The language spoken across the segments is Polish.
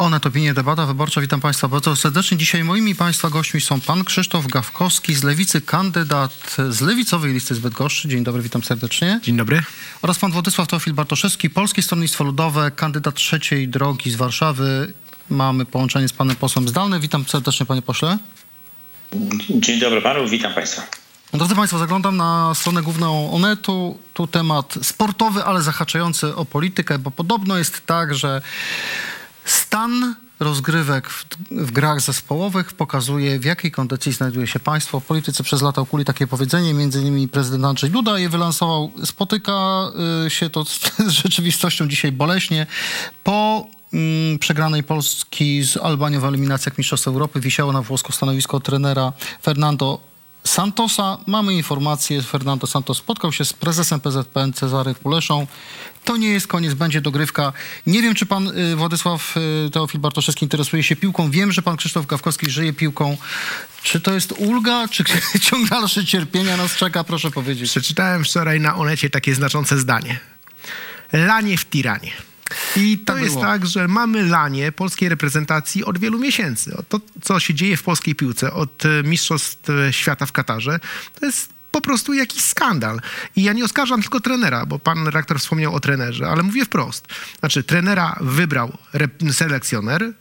Onet Opinie Debata Wyborcza. Witam Państwa bardzo serdecznie. Dzisiaj moimi Państwa gośćmi są Pan Krzysztof Gawkowski z Lewicy, kandydat z Lewicowej Listy Zbyt Goszczy. Dzień dobry, witam serdecznie. Dzień dobry. Oraz Pan Władysław Teofil Bartoszewski, Polskie Stronnictwo Ludowe, kandydat trzeciej drogi z Warszawy. Mamy połączenie z Panem Posłem zdalne. Witam serdecznie Panie Pośle. Dzień dobry Panu, witam Państwa. Drodzy Państwo, zaglądam na stronę główną Onetu. Tu temat sportowy, ale zahaczający o politykę, bo podobno jest tak, że stan rozgrywek w, w, grach zespołowych pokazuje, w jakiej kondycji znajduje się państwo. W polityce przez lata ukuli takie powiedzenie, między innymi prezydent Andrzej Duda je wylansował. Spotyka y, się to z, z rzeczywistością dzisiaj boleśnie. Po mm, przegranej Polski z Albanią w eliminacjach Mistrzostw Europy wisiało na włosku stanowisko trenera Fernando Santosa. Mamy informację, Fernando Santos spotkał się z prezesem PZPN Cezarym Kuleszą. To nie jest koniec, będzie dogrywka. Nie wiem, czy pan y, Władysław y, Teofil Bartoszewski interesuje się piłką. Wiem, że pan Krzysztof Gawkowski żyje piłką. Czy to jest ulga, czy ciąg dalszy cierpienia nas czeka? Proszę powiedzieć. Przeczytałem wczoraj na Onecie takie znaczące zdanie. Lanie w tiranie. I to Tak jest tak, że mamy lanie polskiej reprezentacji od wielu miesięcy. To, co się dzieje w polskiej piłce od e, Mistrzostw e, Świata w Katarze, to jest po prostu jakiś skandal. I ja nie oskarżam tylko trenera, bo pan rektor wspomniał o trenerze, ale mówię wprost. Znaczy, trenera wybrał selekcjoner, e,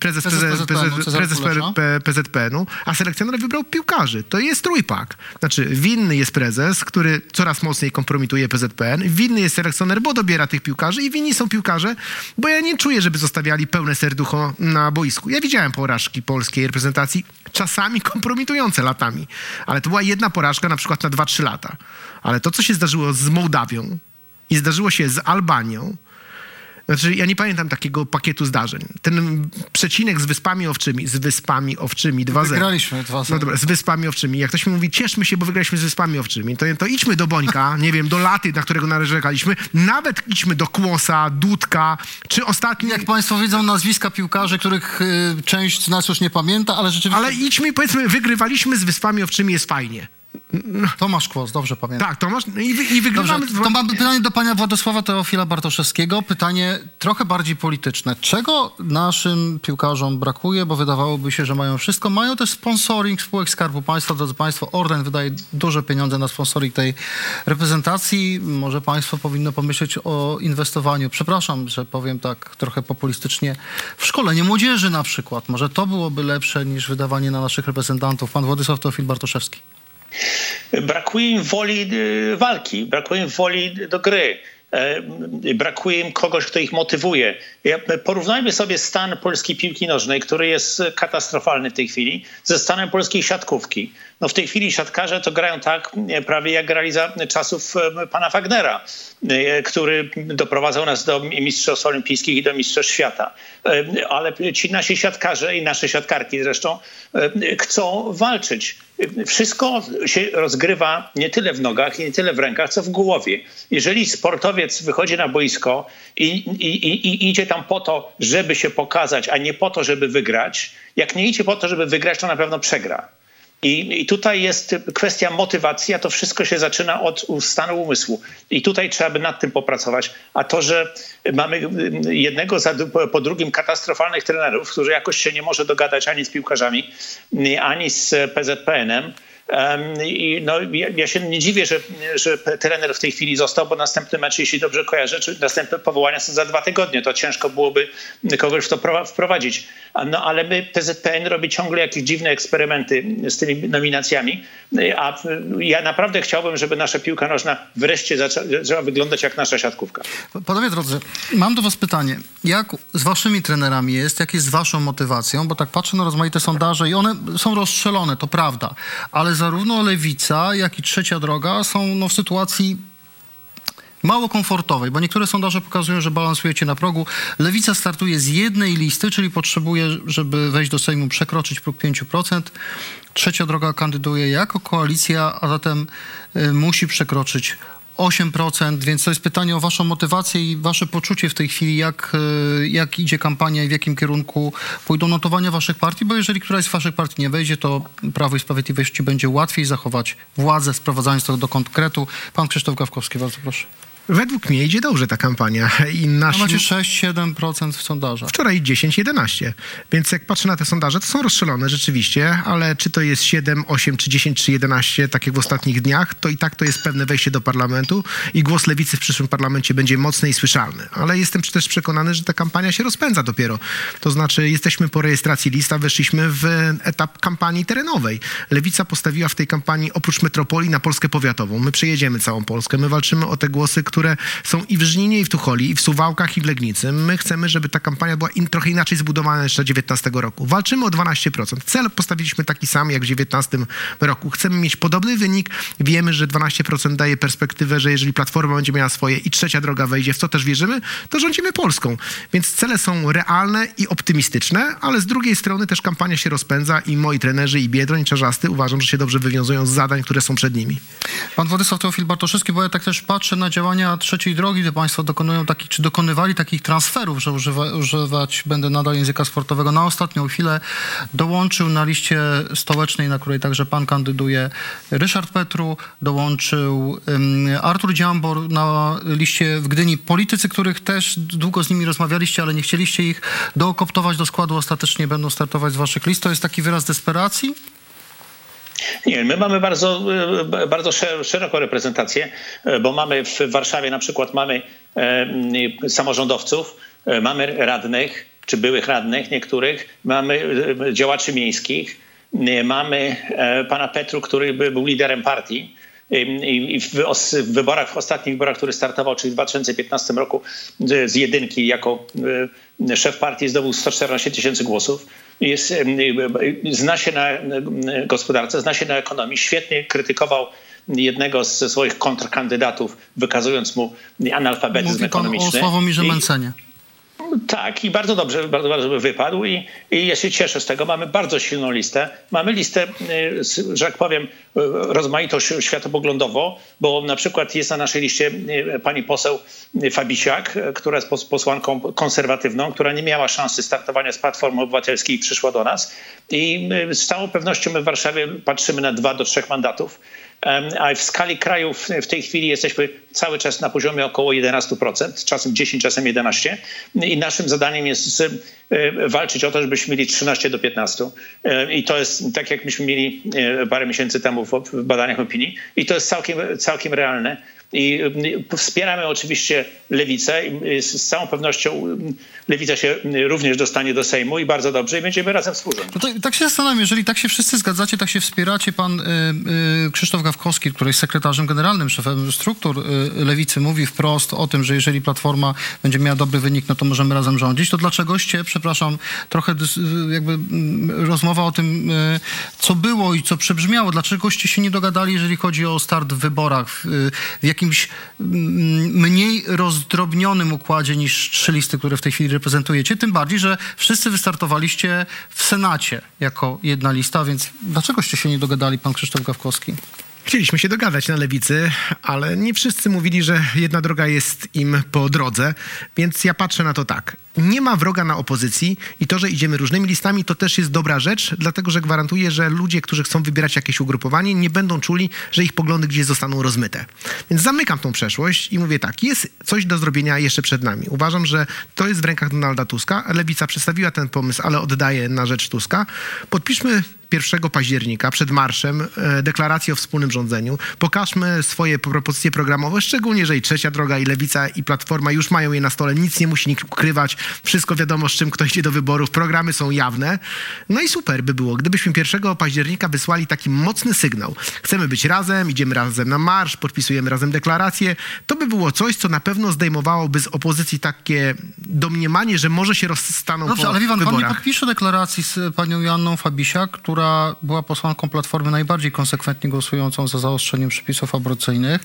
prezes, Prezes prezes, PZPN-u, a selekcjoner wybrał piłkarzy. To jest trójpak. Znaczy, winny jest prezes, który coraz mocniej kompromituje PZPN, winny jest selekcjoner, bo dobiera tych piłkarzy i winni są piłkarze, bo ja nie czuję, żeby zostawiali pełne serducho na boisku. Ja widziałem porażki polskiej reprezentacji, czasami kompromitujące latami, ale to była jedna porażka na przykład na 2-3 lata. Ale to, co się zdarzyło z Mołdawią i zdarzyło się z Albanią, znaczy, ja nie pamiętam takiego pakietu zdarzeń. Ten przecinek z Wyspami Owczymi, z Wyspami Owczymi 2-0. Wygraliśmy 2-0. No dobra, z Wyspami Owczymi. Jak ktoś mi mówi, cieszmy się, bo wygraliśmy z Wyspami Owczymi, to, to idźmy do Bońka, nie wiem, do Laty, na którego narzekaliśmy, nawet idźmy do Kłosa, Dudka, czy ostatni... Jak Państwo widzą nazwiska piłkarzy, których y, część z nas już nie pamięta, ale rzeczywiście... Ale idźmy, powiedzmy, wygrywaliśmy z Wyspami Owczymi, jest fajnie. Tomasz Kłos, dobrze pamiętam. Tak, Tomasz, i, wy, i Dobrze, wygrywamy... to mam pytanie do pana Władysława Teofila Bartoszewskiego. Pytanie trochę bardziej polityczne. Czego naszym piłkarzom brakuje, bo wydawałoby się, że mają wszystko. Mają też sponsoring spółek Skarbu Państwa. Drodzy Państwo, Orlen wydaje duże pieniądze na sponsoring tej reprezentacji. Może państwo powinno pomyśleć o inwestowaniu, przepraszam, że powiem tak trochę populistycznie, w szkolenie młodzieży na przykład. Może to byłoby lepsze niż wydawanie na naszych reprezentantów. Pan Władysław Teofil Bartoszewski. Brakuje im woli y, walki, brakuje im woli do gry. E, Brakuje im kogoś, kto ich motywuje. Ja- Porównajmy sobie stan polskiej piłki nożnej, który jest katastrofalny w tej chwili, ze stanem polskiej siatkówki. No w tej chwili siatkarze to grają tak e, prawie jak grali za czasów e, pana Wagnera, e, który doprowadzał nas do Mistrzostw Olimpijskich i do Mistrzostw Świata. E, Ale ci nasi siatkarze i nasze siatkarki zresztą e, chcą walczyć. Wszystko się rozgrywa nie tyle w nogach i nie tyle w rękach, co w głowie. Jeżeli sportowiec wychodzi na boisko i, i, i, i idzie tam po to, żeby się pokazać, a nie po to, żeby wygrać, jak nie idzie po to, żeby wygrać, to na pewno przegra. I, I tutaj jest kwestia motywacji, a to wszystko się zaczyna od stanu umysłu. I tutaj trzeba by nad tym popracować. A to, że mamy y, jednego po drugim katastrofalnych trenerów, którzy jakoś się nie może dogadać ani z piłkarzami, y, ani z PZPN-em, Em, I no, ja, ja się nie dziwię, że, że trener w tej chwili został, bo następny mecz, jeśli dobrze kojarzę, czy następne powołania są za dwa tygodnie. To ciężko byłoby kogoś w to prowa- wprowadzić. No, ale my, PZPN robi ciągle jakieś dziwne eksperymenty z tymi nominacjami. A ja naprawdę chciałbym, żeby nasza piłka nożna wreszcie zaczęła, zaczęła wyglądać jak nasza siatkówka. Panowie drodzy, mam do was pytanie. Jak z waszymi trenerami jest? Jak jest z waszą motywacją? Bo tak patrzę na rozmaite sondaże i one są rozstrzelone, to prawda. Ale zarówno Lewica, jak i Trzecia Droga są no, w sytuacji mało komfortowej, bo niektóre sondaże pokazują, że balansujecie na progu. Lewica startuje z jednej listy, czyli potrzebuje, żeby wejść do Sejmu, przekroczyć próg 5%. Trzecia droga kandyduje jako koalicja, a zatem y, musi przekroczyć 8%, więc to jest pytanie o waszą motywację i wasze poczucie w tej chwili, jak, y, jak idzie kampania i w jakim kierunku pójdą notowania waszych partii, bo jeżeli któraś z waszych partii nie wejdzie, to Prawo i Sprawiedliwości będzie łatwiej zachować władzę, sprowadzając to do konkretu. Pan Krzysztof Gawkowski, bardzo proszę. Według mnie idzie dobrze ta kampania. I nasi... Macie 6-7% w sondażach. Wczoraj 10-11. Więc jak patrzę na te sondaże, to są rozstrzelone rzeczywiście, ale czy to jest 7, 8, czy 10, czy 11, tak jak w ostatnich dniach, to i tak to jest pewne wejście do parlamentu i głos lewicy w przyszłym parlamencie będzie mocny i słyszalny. Ale jestem też przekonany, że ta kampania się rozpędza dopiero. To znaczy jesteśmy po rejestracji lista, weszliśmy w etap kampanii terenowej. Lewica postawiła w tej kampanii oprócz metropolii na Polskę powiatową. My przejedziemy całą Polskę. My walczymy o te głosy, które są i w Żninie, i w Tucholi, i w Suwałkach, i w Legnicy. My chcemy, żeby ta kampania była in, trochę inaczej zbudowana niż 19 roku. Walczymy o 12%. Cel postawiliśmy taki sam jak w 19 roku. Chcemy mieć podobny wynik. Wiemy, że 12% daje perspektywę, że jeżeli Platforma będzie miała swoje i trzecia droga wejdzie, w co też wierzymy, to rządzimy Polską. Więc cele są realne i optymistyczne, ale z drugiej strony też kampania się rozpędza i moi trenerzy, i Biedroń, i Czarzasty uważam, że się dobrze wywiązują z zadań, które są przed nimi. Pan Władysław Teofil Bartoszewski, bo ja tak też patrzę na działania trzeciej drogi, gdy państwo dokonują takich, czy dokonywali takich transferów, że używa, używać będę nadal języka sportowego. Na ostatnią chwilę dołączył na liście stołecznej, na której także pan kandyduje, Ryszard Petru, dołączył um, Artur Dziambor na liście w Gdyni. Politycy, których też długo z nimi rozmawialiście, ale nie chcieliście ich dookoptować do składu, ostatecznie będą startować z waszych list. To jest taki wyraz desperacji? Nie, my mamy bardzo, bardzo szeroką reprezentację, bo mamy w Warszawie na przykład mamy samorządowców, mamy radnych, czy byłych radnych niektórych, mamy działaczy miejskich, mamy pana Petru, który był liderem partii w, wyborach, w ostatnich wyborach, który startował, czyli w 2015 roku z jedynki jako szef partii zdobył 114 tysięcy głosów. Jest, zna się na gospodarce, zna się na ekonomii, świetnie krytykował jednego z swoich kontrkandydatów, wykazując mu analfabetyzm Mówi pan ekonomiczny. o Sławomirze Mencenie. Tak, i bardzo dobrze, bardzo, bardzo wypadł i, i ja się cieszę z tego. Mamy bardzo silną listę. Mamy listę, że tak powiem, rozmaitą światopoglądowo, bo na przykład jest na naszej liście pani poseł Fabisiak, która jest posłanką konserwatywną, która nie miała szansy startowania z Platformy Obywatelskiej i przyszła do nas. I z całą pewnością my w Warszawie patrzymy na dwa do trzech mandatów a w skali kraju w tej chwili jesteśmy cały czas na poziomie około 11%, czasem 10, czasem 11 i naszym zadaniem jest walczyć o to, żebyśmy mieli 13 do 15 i to jest tak jak myśmy mieli parę miesięcy temu w badaniach opinii. I to jest całkiem, całkiem realne. I wspieramy oczywiście lewicę i z całą pewnością lewica się również dostanie do Sejmu i bardzo dobrze i będziemy razem współrządzić. No tak się zastanawiam, jeżeli tak się wszyscy zgadzacie, tak się wspieracie, pan y, y, Krzysztof Gawkowski, który jest sekretarzem generalnym, szefem struktur y, lewicy, mówi wprost o tym, że jeżeli Platforma będzie miała dobry wynik, no to możemy razem rządzić, to dlaczegoście, przepraszam, trochę jakby rozmowa o tym, co było i co przebrzmiało, dlaczegoście się nie dogadali, jeżeli chodzi o start w wyborach, w jakimś mniej rozdrobnionym układzie niż trzy listy, które w tej chwili reprezentujecie, tym bardziej, że wszyscy wystartowaliście w Senacie jako jedna lista, więc dlaczegoście się nie dogadali, pan Krzysztof Gawkowski? Chcieliśmy się dogadać na lewicy, ale nie wszyscy mówili, że jedna droga jest im po drodze, więc ja patrzę na to tak. Nie ma wroga na opozycji i to, że idziemy różnymi listami, to też jest dobra rzecz, dlatego że gwarantuję, że ludzie, którzy chcą wybierać jakieś ugrupowanie, nie będą czuli, że ich poglądy gdzieś zostaną rozmyte. Więc zamykam tą przeszłość i mówię tak, jest coś do zrobienia jeszcze przed nami. Uważam, że to jest w rękach Donalda Tuska. Lewica przedstawiła ten pomysł, ale oddaje na rzecz Tuska. Podpiszmy 1 października przed marszem e, deklarację o wspólnym rządzeniu. Pokażmy swoje propozycje programowe, szczególnie, że i Trzecia Droga, i Lewica, i Platforma już mają je na stole. Nic nie musi nikt ukrywać. Wszystko wiadomo, z czym kto idzie do wyborów. Programy są jawne. No i super by było, gdybyśmy 1 października wysłali taki mocny sygnał. Chcemy być razem, idziemy razem na marsz, podpisujemy razem deklarację. To by było coś, co na pewno zdejmowałoby z opozycji takie domniemanie, że może się rozstaną Dobrze, po ale wie pan, wyborach. pan nie podpisze deklaracji z panią Joanną Fabisiak, która która była posłanką Platformy najbardziej konsekwentnie głosującą za zaostrzeniem przepisów aborcyjnych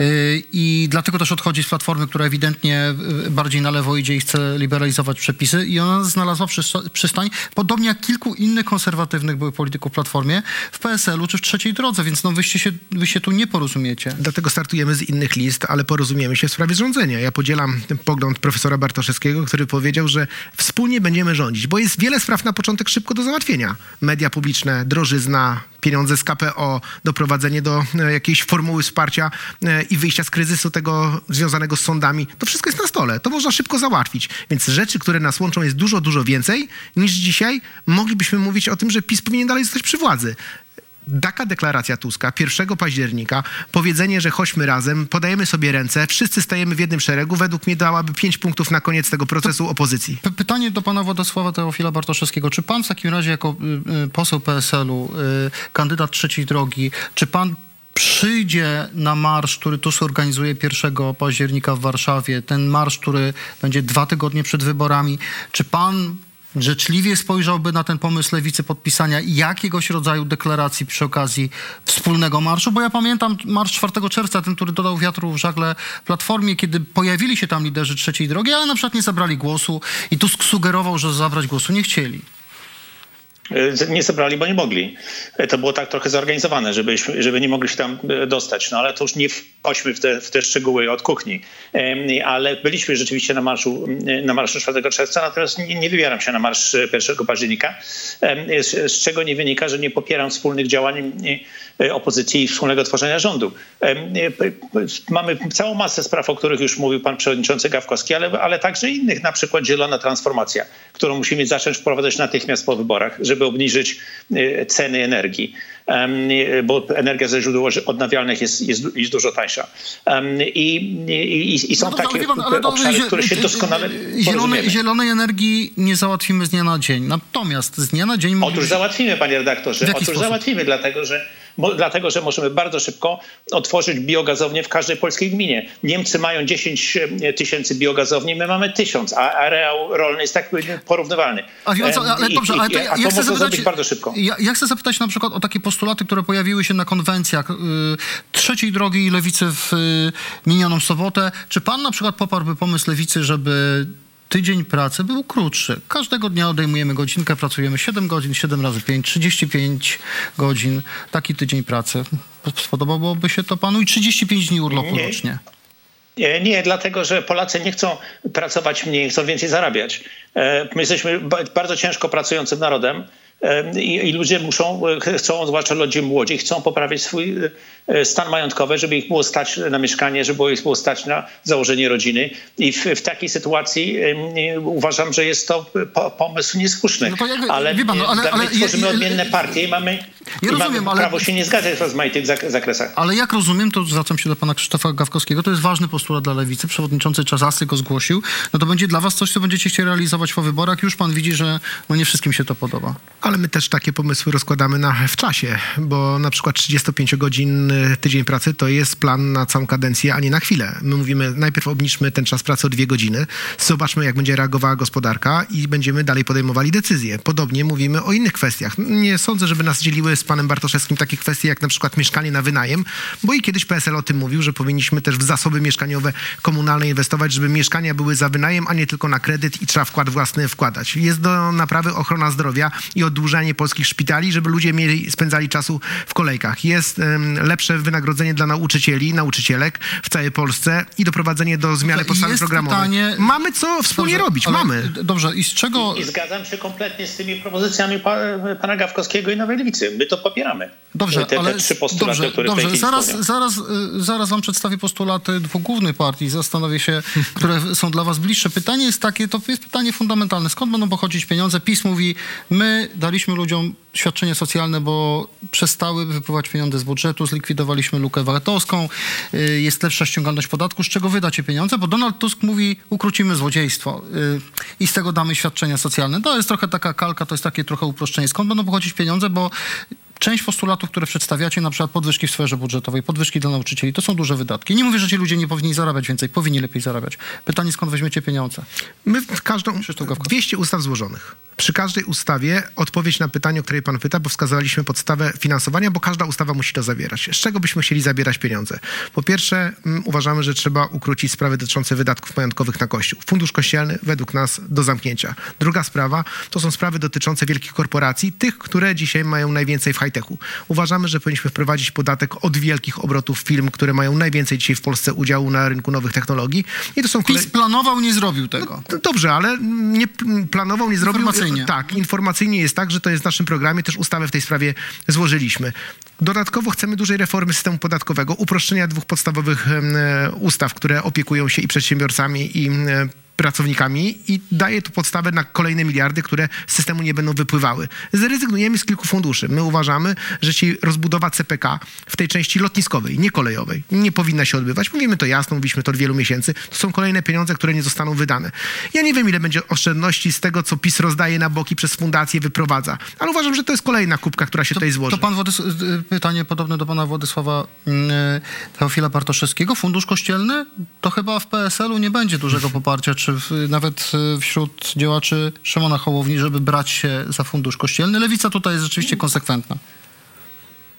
y, i dlatego też odchodzi z Platformy, która ewidentnie y, bardziej na lewo idzie i chce liberalizować przepisy i ona znalazła przystań, podobnie jak kilku innych konserwatywnych byłych polityków w Platformie, w PSL-u czy w Trzeciej Drodze, więc no wyście się, wy się tu nie porozumiecie. Dlatego startujemy z innych list, ale porozumiemy się w sprawie rządzenia. Ja podzielam ten pogląd profesora Bartoszewskiego, który powiedział, że wspólnie będziemy rządzić, bo jest wiele spraw na początek szybko do załatwienia. Media publiczne publiczne, drożyzna, pieniądze z KPO, doprowadzenie do e, jakiejś formuły wsparcia e, i wyjścia z kryzysu tego związanego z sądami. To wszystko jest na stole. To można szybko załatwić. Więc rzeczy, które nas łączą jest dużo, dużo więcej niż dzisiaj moglibyśmy mówić o tym, że PiS powinien dalej zostać przy władzy taka deklaracja Tuska 1 października, powiedzenie, że chodźmy razem, podajemy sobie ręce, wszyscy stajemy w jednym szeregu, według mnie dałaby pięć punktów na koniec tego procesu opozycji. P pytanie do pana Władysława Teofila Bartoszewskiego. Czy pan w takim razie jako y, y, poseł PSL-u, y, kandydat trzeciej drogi, czy pan przyjdzie na marsz, który Tusk organizuje 1 października w Warszawie, ten marsz, który będzie dwa tygodnie przed wyborami, czy pan życzliwie spojrzałby na ten pomysł lewicy podpisania jakiegoś rodzaju deklaracji przy okazji wspólnego marszu, bo ja pamiętam marsz 4 czerwca, ten, który dodał wiatru w żagle Platformie, kiedy pojawili się tam liderzy trzeciej drogi, ale na przykład nie zabrali głosu i Tusk sugerował, że zabrać głosu nie chcieli. E, nie zebrali, bo nie mogli. E, to było tak trochę zorganizowane, żeby, żeby nie mogli się tam e, dostać. No ale to już nie wchodźmy w te, w te szczegóły od kuchni. Ale byliśmy rzeczywiście na marszu, na marszu 4 czerwca, natomiast nie, nie wybieram się na marsz 1 października, z, z czego nie wynika, że nie popieram wspólnych działań opozycji i wspólnego tworzenia rządu. Mamy całą masę spraw, o których już mówił pan przewodniczący Gawkowski, ale, ale także innych, na przykład zielona transformacja, którą musimy zacząć wprowadzać natychmiast po wyborach, żeby obniżyć y, ceny energii, bo energia ze źródeł odnawialnych jest, jest, jest dużo tańsza. I, i, i są no takie ale obszary, które się doskonale zielonej, zielonej energii nie załatwimy z dnia na dzień. Natomiast z dnia na dzień... Otóż załatwimy, panie redaktorze. Otóż sposób? załatwimy, dlatego że dlatego że możemy bardzo szybko otworzyć biogazownię w każdej polskiej gminie. Niemcy mają 10 e, tysięcy biogazowni, my mamy tysiąc, a areał rolny jest tak porównywalny. A, ale dobrze, ale to, ja, ja chcę zapytać, bardzo szybko. Ja, ja, chcę zapytać na przykład o takie postulaty, które pojawiły się na konwencjach y, trzeciej drogi lewicy w y, minioną sobotę. Czy pan na przykład poparłby pomysł lewicy, żeby tydzień pracy był krótszy. Każdego dnia odejmujemy godzinkę, pracujemy 7 godzin, 7 razy 5, 35 godzin. Taki tydzień pracy. Spodobałoby się to panu i 35 dni urlopu nie. rocznie. Nie, nie, dlatego że Polacy nie chcą pracować mniej, chcą więcej zarabiać. E, my jesteśmy bardzo ciężko pracującym narodem. I, I, ludzie muszą, e, chcą, zwłaszcza ludzie młodzi, chcą poprawić swój e, stan majątkowy, żeby ich było stać na mieszkanie, żeby ich było stać na założenie rodziny. I w, w takiej sytuacji uważam, że jest to pomysł niesłuszny. No jak, ale, pan, no, ale, ale tworzymy ja, odmienne partie i mamy, ja i rozumiem, mamy prawo ale, się nie zgadzać w rozmaitych zakresach. Ale jak rozumiem, to zwracam się do pana Krzysztofa Gawkowskiego, to jest ważny postulat dla Lewicy. Przewodniczący Czasasy go zgłosił. No to będzie dla was coś, co będziecie chcieli realizować po wyborach. Już pan widzi, że no nie wszystkim się to podoba. Ale my też takie pomysły rozkładamy na, w czasie, bo na przykład 35 godzin tydzień pracy to jest plan na całą kadencję, a nie na chwilę. My mówimy, najpierw obniżmy ten czas pracy o dwie godziny, zobaczmy jak będzie reagowała gospodarka i będziemy dalej podejmowali decyzje. Podobnie mówimy o innych kwestiach. Nie sądzę, żeby nas dzieliły z panem Bartoszewskim takie kwestie jak na przykład mieszkanie na wynajem, bo i kiedyś PSL o tym mówił, że powinniśmy też w zasoby mieszkaniowe komunalne inwestować, żeby mieszkania były za wynajem, a nie tylko na kredyt i trzeba wkład własny wkładać. Jest do naprawy ochrona zdrowia i oddłużanie polskich szpitali, żeby ludzie mieli, spędzali czasu w kolejkach. Jest um, lepsze wynagrodzenie dla nauczycieli, nauczycielek w całej Polsce i doprowadzenie do zmiany podstawy programowej. Pytanie... Mamy co wspólnie dobrze, robić, mamy. Dobrze, i z czego... I, I, zgadzam się kompletnie z tymi propozycjami pa, pana Gawkowskiego i Nowej Lewicy. My to popieramy. Dobrze, te, ale... Te trzy postulaty, dobrze, które dobrze. Zaraz, zaraz, y, zaraz wam przedstawię postulaty dwóch głównych partii. Zastanowię się, które są dla was bliższe. Pytanie jest takie, to jest pytanie fundamentalne. Skąd będą pochodzić pieniądze? PiS mówi, my daliśmy ludziom świadczenie socjalne, bo przestały wypływać pieniądze z budżetu, zlikwidowaliśmy lukę VAT-owską, y, jest lepsza ściągalność podatku, z czego wydacie pieniądze, bo Donald Tusk mówi, ukrócimy złodziejstwo y, i z tego damy świadczenia socjalne. To jest trochę taka kalka, to jest takie trochę uproszczenie. Skąd będą pochodzić pieniądze, bo część postulatów, które przedstawiacie, na przykład podwyżki w sferze budżetowej, podwyżki dla nauczycieli, to są duże wydatki. Nie mówię, że ci ludzie nie powinni zarabiać więcej, powinni lepiej zarabiać. Pytanie, skąd weźmiecie pieniądze? My w każdą, 200 ustaw złożonych. Przy każdej ustawie odpowiedź na pytanie, o której pan pyta, bo wskazaliśmy podstawę finansowania, bo każda ustawa musi to zawierać. Z czego byśmy chcieli zabierać pieniądze? Po pierwsze, m, mm, uważamy, że trzeba ukrócić sprawy dotyczące wydatków majątkowych na Kościół. Fundusz Kościelny według nas do zamknięcia. Druga sprawa to są sprawy dotyczące wielkich korporacji, tych, które dzisiaj mają najwięcej w high high-techu. Uważamy, że powinniśmy wprowadzić podatek od wielkich obrotów firm, które mają najwięcej dzisiaj w Polsce udziału na rynku nowych technologii. I to są kolej... PiS planował, nie zrobił tego. No Dobrze, ale nie planował, nie zrobił. Informacyjnie. Tak, informacyjnie jest tak, że to jest w naszym programie, też ustawę w tej sprawie złożyliśmy. Dodatkowo chcemy dużej reformy systemu podatkowego, uproszczenia dwóch podstawowych e, ustaw, które opiekują się i przedsiębiorcami, i e, pracownikami i daje tu podstawę na kolejne miliardy, które z systemu nie będą wypływały. Zrezygnujemy z kilku funduszy. My uważamy, że ci rozbudowa CPK w tej części lotniskowej, nie kolejowej, nie powinna się odbywać. Mówimy to jasno, mówiliśmy to od wielu miesięcy. To są kolejne pieniądze, które nie zostaną wydane. Ja nie wiem, ile będzie oszczędności z tego, co PiS rozdaje na boki przez fundację, wyprowadza. Ale uważam, że to jest kolejna kubka, która się tutaj złoży. To pan Władys- y, pytanie podobne do pana Władysława mm, y, Teofila Bartoszewskiego. Fundusz kościelny to chyba w PSL-u nie będzie dużego poparcia, czy w, nawet y, wśród działaczy Szymona Hołowni, żeby brać się za fundusz kościelny. Lewica tutaj jest rzeczywiście konsekwentna.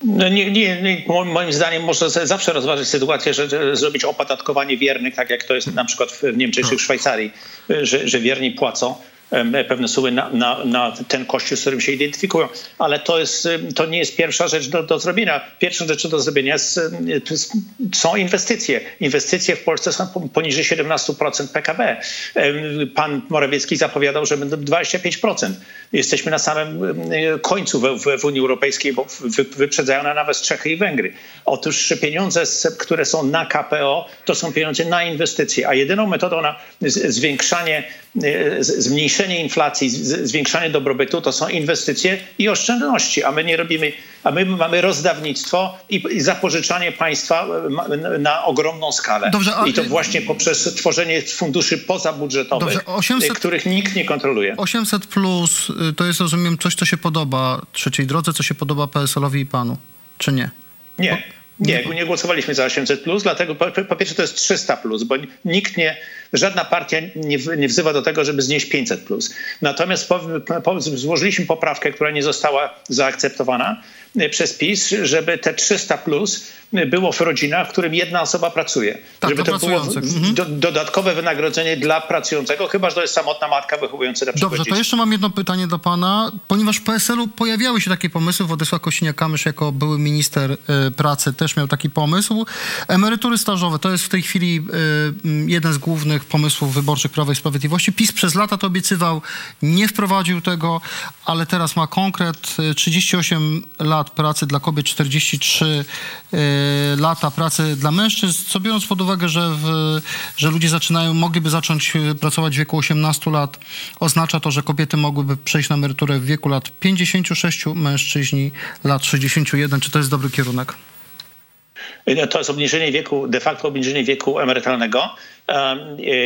No nie, nie, nie, mo- moim zdaniem można zawsze rozważyć sytuację, że, że zrobić opodatkowanie wiernych, tak jak to jest na przykład w Niemczech czy w Szwajcarii, że, że wierni płacą pewne sumy na, na, na ten kościół, z którym się identyfikują. Ale to, jest, em, to nie jest pierwsza rzecz do, do zrobienia. Pierwszą rzeczą do zrobienia jest, jest, są inwestycje. Inwestycje w Polsce są po- poniżej 17% PKB. Em, Pan Morawiecki zapowiadał, że będą 25%. Jesteśmy na samym em, końcu w, w, Unii Europejskiej, bo wy, wyprzedzają na nawet Czechy i Węgry. Otóż pieniądze, które są na KPO, to są pieniądze na inwestycje, a jedyną metodą na zwiększanie, e, z- zmniejszenie inflacji, zwiększanie dobrobytu to są inwestycje i oszczędności, a my nie robimy, a my mamy rozdawnictwo i, zapożyczanie państwa e, na ogromną skalę. Dobrze, a- I to właśnie poprzez tworzenie funduszy pozabudżetowych, Dobrze, 800 e, których nikt nie kontroluje. 800 plus y, to jest, rozumiem, coś, co się podoba trzeciej drodze, co się podoba PSL-owi i panu, czy nie? Nie, nie, nie głosowaliśmy za 800, plus, dlatego po, po pierwsze to jest 300, plus, bo nikt nie, żadna partia nie, nie wzywa do tego, żeby znieść 500. Plus. Natomiast po, po, złożyliśmy poprawkę, która nie została zaakceptowana e, przez PiS, żeby te 300 plus było w rodzinach, w którym jedna osoba pracuje. Tak, żeby to było. Mhm. do, dodatkowe wynagrodzenie dla pracującego, chyba że to jest samotna matka wychowująca na przykład Dobrze, to dzieci. jeszcze mam jedno pytanie do pana. Ponieważ w PSL-u pojawiały się takie pomysły, Władysław Kosiniak-Kamysz jako były minister y, pracy też miał taki pomysł. Emerytury stażowe to jest w tej chwili m, jeden z głównych pomysłów wyborczych Prawa i Sprawiedliwości. PiS przez lata to obiecywał, nie wprowadził tego, ale teraz ma konkret. y, 38 lat pracy dla kobiet, 43 y, lata pracy dla mężczyzn, co biorąc pod uwagę, że, w, że ludzie zaczynają, mogliby zacząć y, pracować w wieku 18 lat, oznacza to, że kobiety mogłyby przejść na emeryturę w wieku lat 56, mężczyźni lat 61. Czy to jest dobry kierunek? No, To jest obniżenie wieku, de facto obniżenie wieku emerytalnego. Um,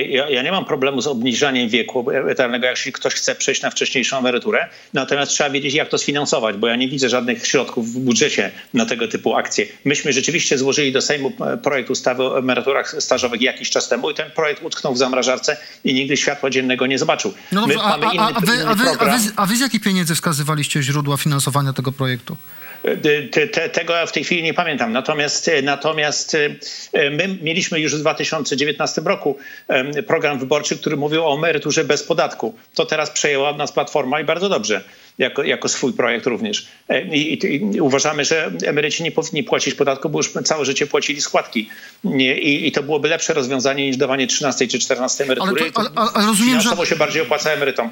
Ja, ja nie mam problemu z obniżaniem wieku emerytalnego, jeśli ktoś chce przejść na wcześniejszą emeryturę. Natomiast trzeba wiedzieć, jak to sfinansować, bo ja nie widzę żadnych środków w budżecie na tego typu akcje. Myśmy rzeczywiście złożyli do Sejmu e, projekt ustawy o emeryturach stażowych jakiś czas temu i ten projekt utknął w zamrażarce i nigdy światła dziennego nie zobaczył. No dobrze, My a, mamy a, a, wy, a, wy, a, wy, a wy z jakich pieniędzy wskazywaliście źródła finansowania tego projektu? Te, te, tego ja w tej chwili nie pamiętam. Natomiast, natomiast e, my mieliśmy już w 2019 roku program wyborczy, który mówił o emeryturze bez podatku. To teraz przejęła od nas Platforma i bardzo dobrze, jako, jako swój projekt również. E, I, i, I uważamy, że emeryci nie powinni płacić podatku, bo już całe życie płacili składki. Nie, i, I to byłoby lepsze rozwiązanie niż dawanie 13 czy 14 emerytury. to- ale- ale- ale rozumiem, że- Finansowo się bardziej opłaca emerytom.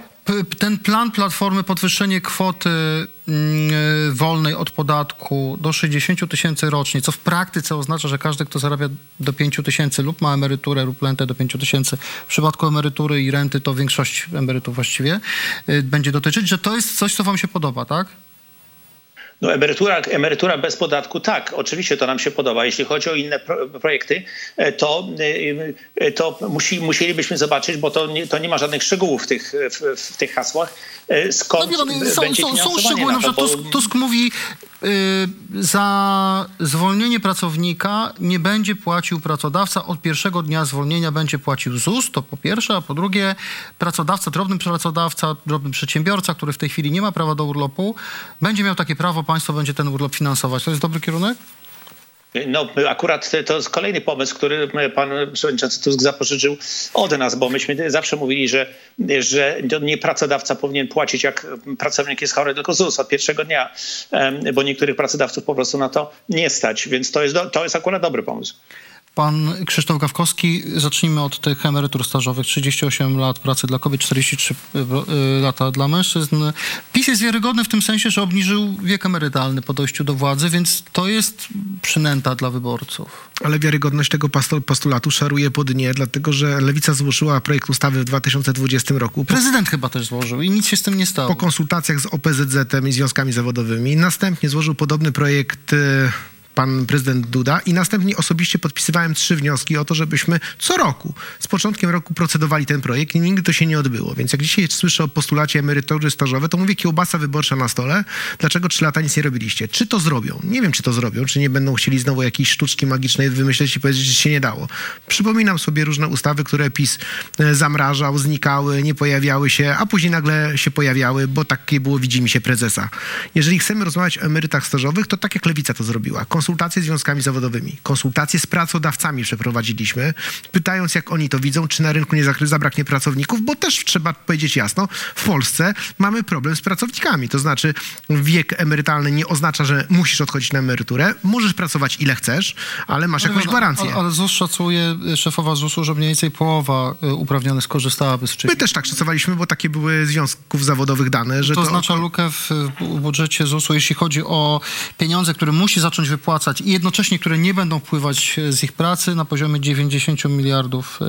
Ten plan Platformy, podwyższenie kwoty mm, e, wolnej od podatku do 60 tysięcy rocznie, co w praktyce oznacza, że każdy, kto zarabia do 5 tysięcy lub ma emeryturę lub rentę do 5 tysięcy, w przypadku emerytury i renty to większość emerytów właściwie, y, będzie dotyczyć, że to jest coś, co wam się podoba, tak? No emerytura, emerytura bez podatku, tak, oczywiście to nam się podoba. Jeśli chodzi o inne pro, projekty, e, to, e, to musi, musielibyśmy zobaczyć, bo to nie, to nie ma żadnych szczegółów w tych, w, w tych hasłach, e, skąd No, wie pan, są, będzie są, są szczegóły, na to, bo- Tusk, Tusk mówi, y, za zwolnienie pracownika nie będzie płacił pracodawca, od pierwszego dnia zwolnienia będzie płacił ZUS, to po pierwsze, a po drugie pracodawca, drobny pracodawca, drobny przedsiębiorca, który w tej chwili nie ma prawa do urlopu, będzie miał takie prawo, państwo będzie ten urlop finansować. To jest dobry kierunek? No, akurat to jest kolejny pomysł, który pan przewodniczący Tusk zapożyczył od nas, bo myśmy zawsze mówili, że, że nie pracodawca powinien płacić, jak pracownik jest chory, tylko ZUS od pierwszego dnia, bo niektórych pracodawców po prostu na to nie stać, więc to jest, to jest akurat dobry pomysł. Pan Krzysztof Gawkowski, zacznijmy od tych emerytur stażowych. 38 lat pracy dla kobiet, 43 y, lata dla mężczyzn. PiS jest wiarygodny w tym sensie, że obniżył wiek emerytalny po dojściu do władzy, więc to jest przynęta dla wyborców. Ale wiarygodność tego postulatu szaruje po dnie, dlatego że Lewica złożyła projekt ustawy w 2020 roku. Prezydent chyba też złożył i nic się z tym nie stało. Po konsultacjach z OPZZ-em i związkami zawodowymi. Następnie złożył podobny projekt y, pan prezydent Duda i następnie osobiście podpisywałem trzy wnioski o to, żebyśmy co roku, z początkiem roku procedowali ten projekt i nigdy to się nie odbyło. Więc jak dzisiaj słyszę o postulacie emerytury stażowe, to mówię kiełbasa wyborcza na stole. Dlaczego trzy lata nic nie robiliście? Czy to zrobią? Nie wiem, czy to zrobią, czy nie będą chcieli znowu jakiejś sztuczki magicznej wymyśleć i powiedzieć, że się nie dało. Przypominam sobie różne ustawy, które PiS e, zamrażał, znikały, nie pojawiały się, a później nagle się pojawiały, bo takie było widzimy się prezesa. Jeżeli chcemy rozmawiać o emerytach stażowych, to tak jak Lewica to zrobiła konsultacje z związkami zawodowymi, konsultacje z pracodawcami przeprowadziliśmy, pytając, jak oni to widzą, czy na rynku nie zabraknie pracowników, bo też trzeba powiedzieć jasno, w Polsce mamy problem z pracownikami. To znaczy, wiek emerytalny nie oznacza, że musisz odchodzić na emeryturę. Możesz pracować ile chcesz, ale masz jakąś gwarancję. Ale, ale ZUS szacuje, szefowa ZUS-u, że mniej więcej połowa y, uprawnionych skorzystałaby z wcześniej. My też tak szacowaliśmy, bo takie były związków zawodowych dane, że to... To oznacza lukę w budżecie ZUS-u, jeśli chodzi o pieniądze, które musi zacząć wypłacać wypłacać i jednocześnie, które nie będą wpływać z ich pracy na poziomie 90 miliardów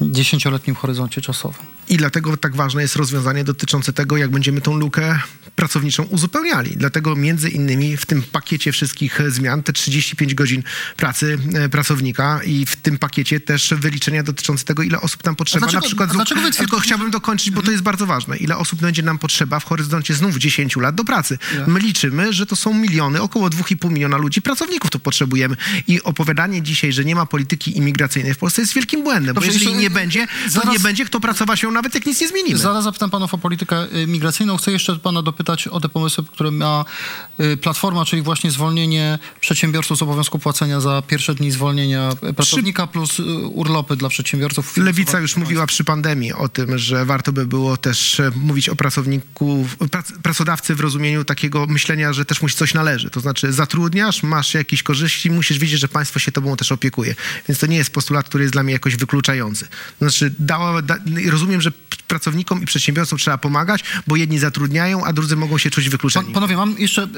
dziesięcioletnim horyzoncie czasowym. I dlatego tak ważne jest rozwiązanie dotyczące tego, jak będziemy tą lukę pracowniczą uzupełniali. Dlatego między innymi w tym pakiecie wszystkich zmian, te 35 godzin pracy e, pracownika i w tym pakiecie też wyliczenia dotyczące tego, ile osób nam potrzeba. Dlaczego, na przykład, dlaczego tylko chciałbym dokończyć, bo to jest bardzo ważne. Ile osób będzie nam potrzeba w horyzoncie znów 10 lat do pracy. My liczymy, że to są miliony, około 2,5 miliona ludzi, pracowników to potrzebujemy. I opowiadanie dzisiaj, że nie ma polityki imigracyjnej w Polsce jest wielkim błędem, Dobrze, bo jeżeli nie będzie, to zaraz, nie będzie kto pracować ją nawet jak nic nie zmienimy. Zaraz zapytam panów o politykę migracyjną. Chcę jeszcze pana dopytać o te pomysły, które ma y, Platforma, czyli właśnie zwolnienie przedsiębiorców z obowiązku płacenia za pierwsze dni zwolnienia pracownika przy... plus y, urlopy dla przedsiębiorców. Lewica już mówiła przy pandemii o tym, że warto by było też e, mówić o pracowniku, pracodawcy w rozumieniu takiego myślenia, że też musi coś należy. To znaczy zatrudniasz, masz jakieś korzyści, musisz wiedzieć, że państwo się tobą też opiekuje. Więc to nie jest postulat, który jest dla mnie jakoś wykluczający. Znaczy, dała, da, rozumiem, że pracownikom i przedsiębiorcom trzeba pomagać, bo jedni zatrudniają, a drudzy mogą się czuć wykluczeni. Pan, panowie, mam jeszcze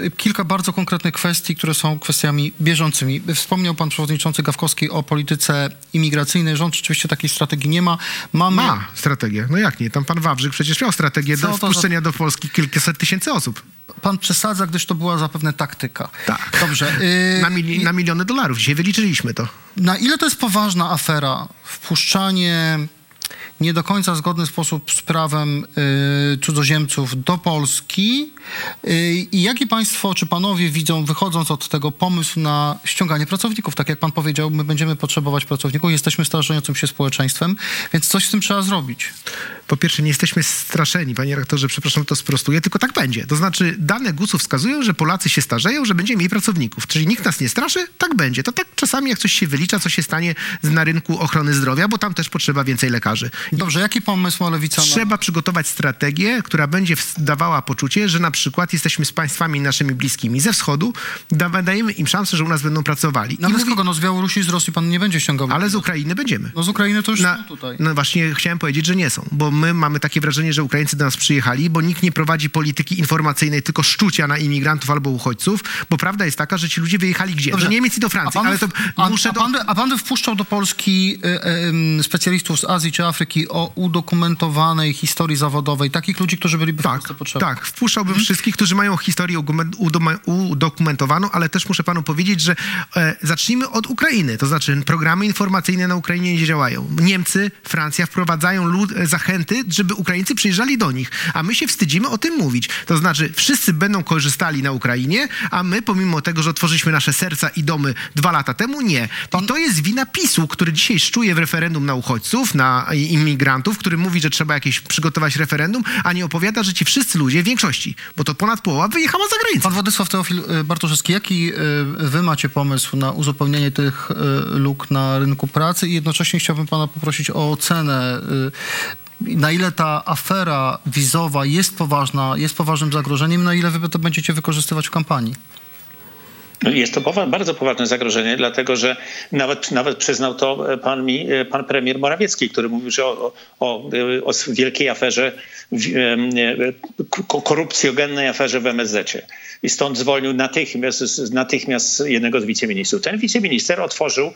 y, kilka bardzo konkretnych kwestii, które są kwestiami bieżącymi. Wspomniał pan przewodniczący Gawkowski o polityce imigracyjnej. Rząd rzeczywiście takiej strategii nie ma. Mamy... Ma strategię. No jak nie? Tam pan Wawrzyk przecież miał strategię Co do wpuszczenia za... do Polski kilkaset tysięcy osób. Pan przesadza, gdyż to była zapewne taktyka. Tak. Dobrze. Y, na, mili na miliony dolarów. Dzisiaj wyliczyliśmy to. Na ile to jest poważna afera? Wpuszczanie nie do końca zgodny sposób z prawem y, cudzoziemców do Polski. Y, I jaki państwo, czy panowie widzą, wychodząc od tego pomysł na ściąganie pracowników? Tak jak pan powiedział, my będziemy potrzebować pracowników, jesteśmy starzejącym się społeczeństwem, więc coś z tym trzeba zrobić. Po pierwsze, nie jesteśmy straszeni, panie rektorze, przepraszam, to sprostuję, tylko tak będzie. To znaczy, dane GUS-u wskazują, że Polacy się starzeją, że będziemy mieli pracowników. Czyli nikt nas nie straszy? Tak będzie. To tak czasami, jak coś się wylicza, co się stanie na rynku ochrony zdrowia, bo tam też potrzeba więcej lekarzy. Dobrze, jaki pomysł ma Lewica? Trzeba przygotować strategię, która będzie dawała poczucie, że na przykład jesteśmy z państwami naszymi bliskimi ze wschodu, dajemy im szansę, że u nas będą pracowali. No ale mówi... z kogo? No z Białorusi, z Rosji pan nie będzie ściągał. Ale z Ukrainy będziemy. No z Ukrainy to już na... są tutaj. No właśnie chciałem powiedzieć, że nie są, bo my mamy takie wrażenie, że Ukraińcy do nas przyjechali, bo nikt nie prowadzi polityki informacyjnej, tylko szczucia na imigrantów albo uchodźców, bo prawda jest taka, że ci ludzie wyjechali gdzie? Dobrze. Do Niemiec i do Francji, ale to a, muszę a, pan, do... a pan by wpuszczał do Polski y, y, specjalistów z Azji czy Afryki o udokumentowanej historii zawodowej, takich ludzi, którzy byliby tak, w Polsce potrzebni? Tak, wpuszczałbym hmm? wszystkich, którzy mają historię udokumentowaną, ale też muszę panu powiedzieć, że e, zacznijmy od Ukrainy, to znaczy programy informacyjne na Ukrainie nie działają. Niemcy, Francja wprowadzają lud, zachęty, żeby Ukraińcy przyjeżdżali do nich, a my się wstydzimy o tym mówić. To znaczy wszyscy będą korzystali na Ukrainie, a my pomimo tego, że otworzyliśmy nasze serca i domy dwa lata temu, nie. I to jest wina PiSu, który dzisiaj szczuje w referendum na uchodźców, na imigrantów, który mówi, że trzeba jakieś przygotować referendum, a nie opowiada, że ci wszyscy ludzie, w większości, bo to ponad połowa, wyjechała za granicę. Pan Władysław Teofil y, Bartoszewski, jaki y, wy macie pomysł na uzupełnienie tych y, luk na rynku pracy i jednocześnie chciałbym pana poprosić o ocenę na ile ta afera wizowa jest poważna, jest poważnym zagrożeniem, na ile wy to będziecie wykorzystywać w kampanii? No, jest to bardzo poważne zagrożenie, dlatego że nawet, nawet przyznał to e, pan, mi, e, pan premier Morawiecki, który mówił, że o, o, o wielkiej aferze, e, korupcjogennej aferze w MSZ. I stąd zwolnił natychmiast, natychmiast jednego z wiceministrów. Ten wiceminister otworzył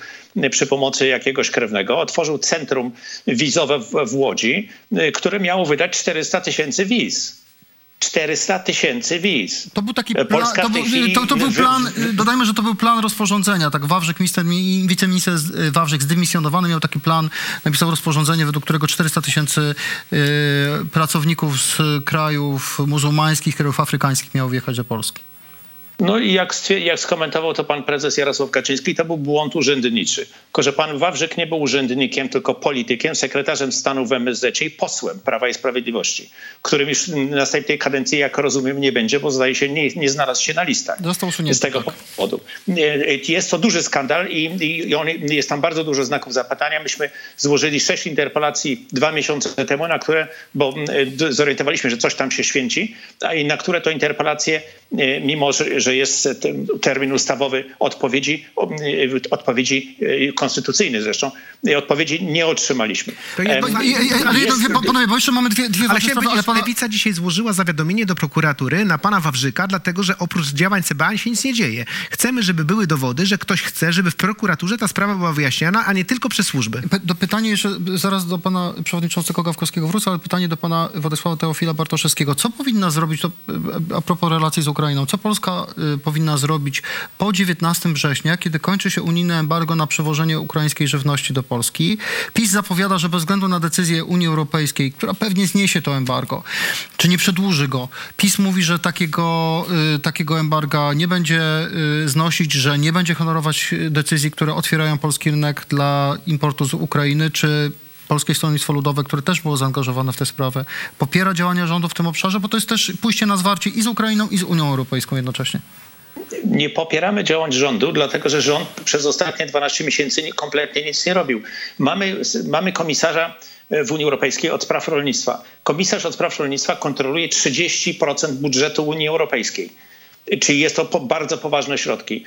przy pomocy jakiegoś krewnego, otworzył centrum wizowe w, w Łodzi, które miało wydać 400 tysięcy wiz. 400 tysięcy wiz. To był taki plan, to, był, to, to, był plan, dodajmy, że to był plan rozporządzenia, tak, Wawrzyk, minister, wiceminister Wawrzyk zdymisjonowany miał taki plan, napisał rozporządzenie, według którego 400 tysięcy y, pracowników z krajów muzułmańskich, krajów afrykańskich miało wjechać do Polski. No i jak, jak skomentował to pan prezes Jarosław Kaczyński, to był błąd urzędniczy. Tylko, że pan Wawrzyk nie był urzędnikiem, tylko politykiem, sekretarzem stanu w MSZ i posłem Prawa i Sprawiedliwości, którym już następnej kadencji, jak rozumiem, nie będzie, bo zdaje się, nie, nie znalazł się na listach. Został usunięty. Z tego tak. powodu. Jest to duży skandal i, i on, jest tam bardzo dużo znaków zapytania. Myśmy złożyli sześć interpelacji dwa miesiące temu, na które, bo zorientowaliśmy, że coś tam się święci, a i na które to interpelacje, mimo że, że jest termin ustawowy odpowiedzi, odpowiedzi e, konstytucyjny zresztą, odpowiedzi nie otrzymaliśmy. To ale panowie, bo jeszcze mamy dwie, dwie ale sprawy, ale pana... Lewica dzisiaj złożyła zawiadomienie do prokuratury na pana Wawrzyka, dlatego że oprócz działań CBA się nic nie dzieje. Chcemy, żeby były dowody, że ktoś chce, żeby w prokuraturze ta sprawa była wyjaśniana, a nie tylko przez służby. Do pytania jeszcze, zaraz do pana przewodniczącego Gawkowskiego wrócę, ale pytanie do pana Władysława Teofila Bartoszewskiego. Co powinna zrobić, to a propos relacji z Ukrainą, co Polska powinna zrobić po 19 września, kiedy kończy się unijne embargo na przewożenie ukraińskiej żywności do Polski. PiS zapowiada, że bez względu na decyzję Unii Europejskiej, która pewnie zniesie to embargo, czy nie przedłuży go, PiS mówi, że takiego, y, takiego embarga nie będzie y, znosić, że nie będzie honorować decyzji, które otwierają polski rynek dla importu z Ukrainy, czy Polskie Stronnictwo Ludowe, które też było zaangażowane w tę sprawę, popiera działania rządu w tym obszarze, bo to jest też pójście na zwarcie i z Ukrainą, i z Unią Europejską jednocześnie. Nie popieramy działań rządu, dlatego że rząd przez ostatnie 12 miesięcy kompletnie nic nie robił. Mamy, mamy komisarza w Unii Europejskiej od spraw rolnictwa. Komisarz od spraw rolnictwa kontroluje 30% budżetu Unii Europejskiej Czyli jest to bardzo poważne środki.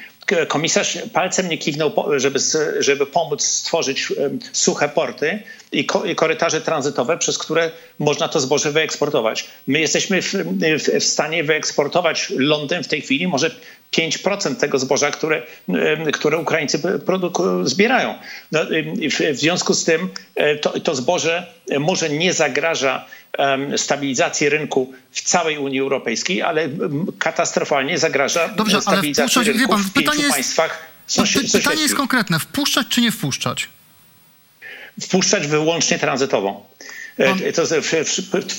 Komisarz palcem nie kiwnął, żeby, żeby pomóc stworzyć suche porty i korytarze tranzytowe, przez które można to zboże wyeksportować. My jesteśmy w, w, w stanie wyeksportować Londyn w tej chwili może 5% tego zboża, które, które Ukraińcy zbierają. No, w, związku z tym e, to, to zboże może nie zagraża stabilizacji rynku w całej Unii Europejskiej, ale katastrofalnie zagraża Dobrze, stabilizacji ale rynku pan, w pięciu jest, państwach. pytanie jest konkretne. Wpuszczać czy nie wpuszczać? Wpuszczać wyłącznie tranzytową. E, to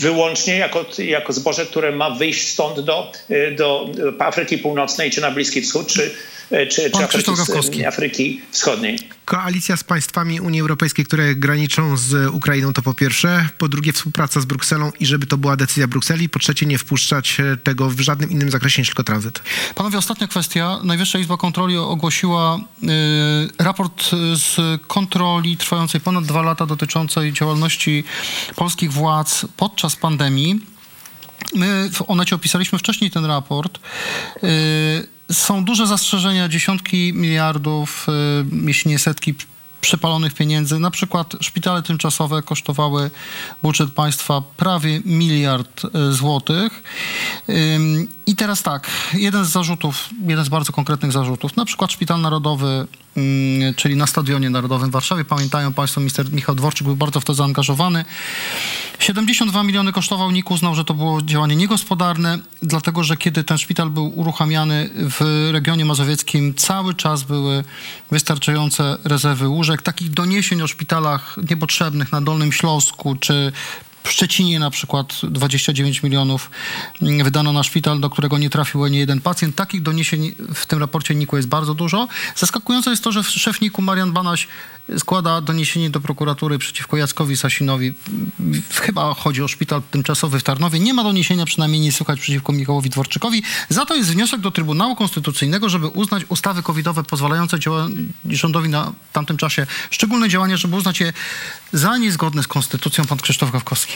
wyłącznie jako, jako zboże, które ma wyjść stąd do, e, do Afryki Północnej, czy na Bliski Wschód, czy, e, czy, czy Afryki, Afryki Wschodniej. Koalicja z państwami Unii Europejskiej, które graniczą z Ukrainą, to po pierwsze. Po drugie, współpraca z Brukselą i żeby to była decyzja Brukseli. Po trzecie, nie wpuszczać tego w żadnym innym zakresie niż tylko tranzyt. Panowie, ostatnia kwestia. Najwyższa Izba Kontroli ogłosiła y, raport z kontroli trwającej ponad dwa lata dotyczącej działalności polskich władz podczas pandemii. My w Onecie opisaliśmy wcześniej ten raport. Y, są duże zastrzeżenia, dziesiątki miliardów, y, jeśli nie setki przepalonych pieniędzy. Na przykład szpitale tymczasowe kosztowały budżet państwa prawie miliard y, złotych. I teraz tak, jeden z zarzutów, jeden z bardzo konkretnych zarzutów, na przykład Szpital Narodowy czyli na Stadionie Narodowym w Warszawie. Pamiętają Państwo, minister Michał Dworczyk był bardzo w to zaangażowany. 72 miliony kosztował NIK, uznał, że to było działanie niegospodarne, dlatego że kiedy ten szpital był uruchamiany w regionie mazowieckim, cały czas były wystarczające rezerwy łóżek. Takich doniesień o szpitalach niepotrzebnych na Dolnym Śląsku czy W Szczecinie na przykład 29 milionów mm, wydano na szpital, do którego nie trafił ani jeden pacjent. Takich doniesień w tym raporcie NIK-u jest bardzo dużo. Zaskakujące jest to, że szef NIK-u Marian Banaś składa doniesienie do prokuratury przeciwko Jackowi Sasinowi. Chyba chodzi o szpital tymczasowy w Tarnowie. Nie ma doniesienia, przynajmniej nie słuchać przeciwko Michałowi Dworczykowi. Za to jest wniosek do Trybunału Konstytucyjnego, żeby uznać ustawy covidowe pozwalające rządowi na tamtym czasie szczególne działania, żeby uznać je za niezgodne z konstytucją. Pan Krzysztof Gawkowski.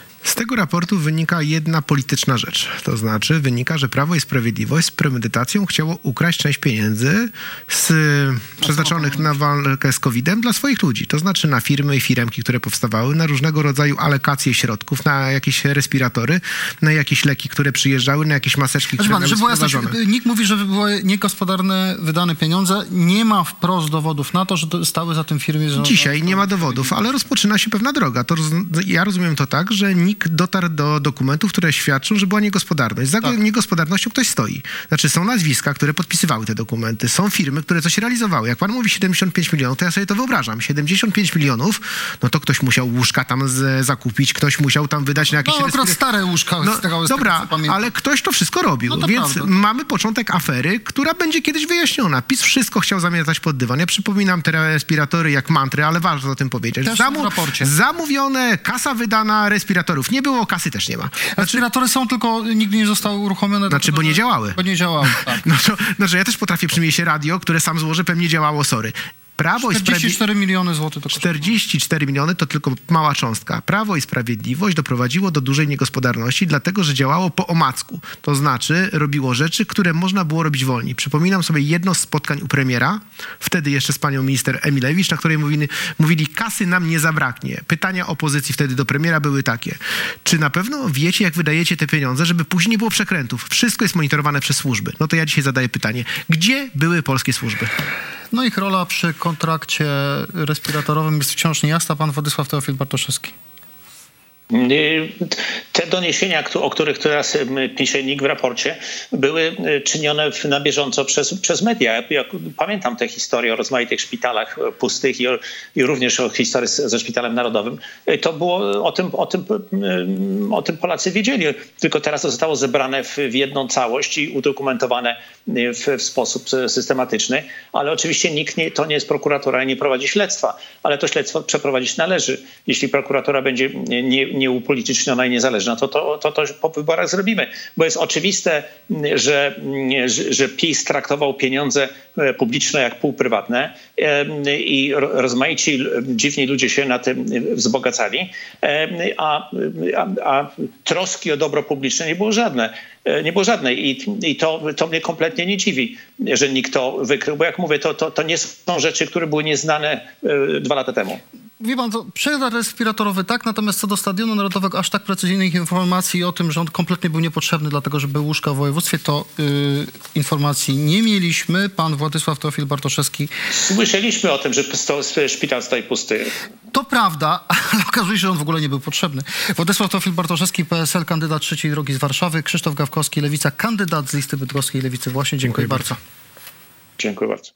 Z tego raportu wynika jedna polityczna rzecz. To znaczy wynika, że Prawo i Sprawiedliwość z premedytacją chciało ukraść część pieniędzy z, przeznaczonych na walkę z COVID-em dla swoich ludzi. To znaczy na firmy i firemki, które powstawały, na różnego rodzaju alokacje środków, na jakieś respiratory, na jakieś leki, które przyjeżdżały, na jakieś maseczki, które pan, że była Nikt mówi, że były niegospodarne wydane pieniądze. Nie ma wprost dowodów na to, że stały za tym firmy. Dzisiaj nie ma dowodów, ale rozpoczyna się pewna droga. To, ja rozumiem to tak, że nikt NIK dotarł do dokumentów, które świadczą, że była niegospodarność. Za tak. niegospodarnością ktoś stoi. Znaczy są nazwiska, które podpisywały te dokumenty, są firmy, które coś realizowały. Jak pan mówi 75 milionów, to ja sobie to wyobrażam. 75 milionów, no to ktoś musiał łóżka tam z, zakupić, ktoś musiał tam wydać na jakieś... No akurat stare łóżka. No, z tego, z dobra, tego, ale ktoś to wszystko robił, no więc prawda. mamy początek afery, która będzie kiedyś wyjaśniona. PiS wszystko chciał zamiatać pod dywan. Ja przypominam te respiratory jak mantry, ale warto o tym powiedzieć. Zamu zamówione, kasa wydana, nie było, kasy też nie ma. Znaczy, Respiratory są, tylko nigdy nie zostały uruchomione. Znaczy, bo nie działały. Bo nie działały, tak. no, to, znaczy, ja też potrafię przymieść radio, które sam złożę, pewnie działało, sorry. Prawo 44 miliony złotych to 44 miliony to tylko mała cząstka. Prawo i Sprawiedliwość doprowadziło do dużej niegospodarności, dlatego że działało po omacku. To znaczy robiło rzeczy, które można było robić wolniej. Przypominam sobie jedno z spotkań u premiera, wtedy jeszcze z panią minister Emilewicz, na której mówili, mówili kasy nam nie zabraknie. Pytania opozycji wtedy do premiera były takie. Czy na pewno wiecie, jak wydajecie te pieniądze, żeby później nie było przekrętów? Wszystko jest monitorowane przez służby. No to ja dzisiaj zadaję pytanie. Gdzie były polskie służby? No ich rola przy kontrakcie respiratorowym jest wciąż niejasna. Pan Władysław Teofil Bartoszewski. Te doniesienia, o których teraz pisze NIK w raporcie, były y, czynione na bieżąco przez, przez media. Ja pamiętam te historie o rozmaitych szpitalach pustych i, o, i również o historii ze Szpitalem Narodowym. Y, to było, o tym, o, tym, o tym Polacy wiedzieli, tylko teraz to zostało zebrane w, w jedną całość i udokumentowane w, w sposób systematyczny, ale oczywiście nikt nie, to nie jest prokuratura i nie prowadzi śledztwa, ale to śledztwo przeprowadzić należy. Jeśli prokuratura będzie nie, nieupolityczniona i niezależna, to to, to to po wyborach zrobimy. Bo jest oczywiste, że, że PiS traktował pieniądze e, publiczne jak półprywatne e, i rozmaici dziwni ludzie się na tym wzbogacali, e, a, a, a troski o dobro publiczne nie było żadne. Nie było żadnej i, i to, to mnie kompletnie nie dziwi, że nikt to wykrył, bo jak mówię, to, to, to nie są rzeczy, które były nieznane dwa lata temu. Wie pan, to przegląd respiratorowy tak, natomiast co do Stadionu Narodowego, aż tak precyzyjnych informacji o tym, że on kompletnie był niepotrzebny, dlatego że był łóżka w województwie, to yy, informacji nie mieliśmy. Pan Władysław Teofil Bartoszewski... Słyszeliśmy o tym, że szpital stoi pusty. To prawda, ale okazuje się, że on w ogóle nie był potrzebny. Władysław Teofil Bartoszewski, PSL, kandydat trzeciej drogi z Warszawy, Krzysztof Gawkowski, Lewica, kandydat z listy bydgoskiej Lewicy. Właśnie, dziękuję, dziękuję bardzo. Dziękuję bardzo.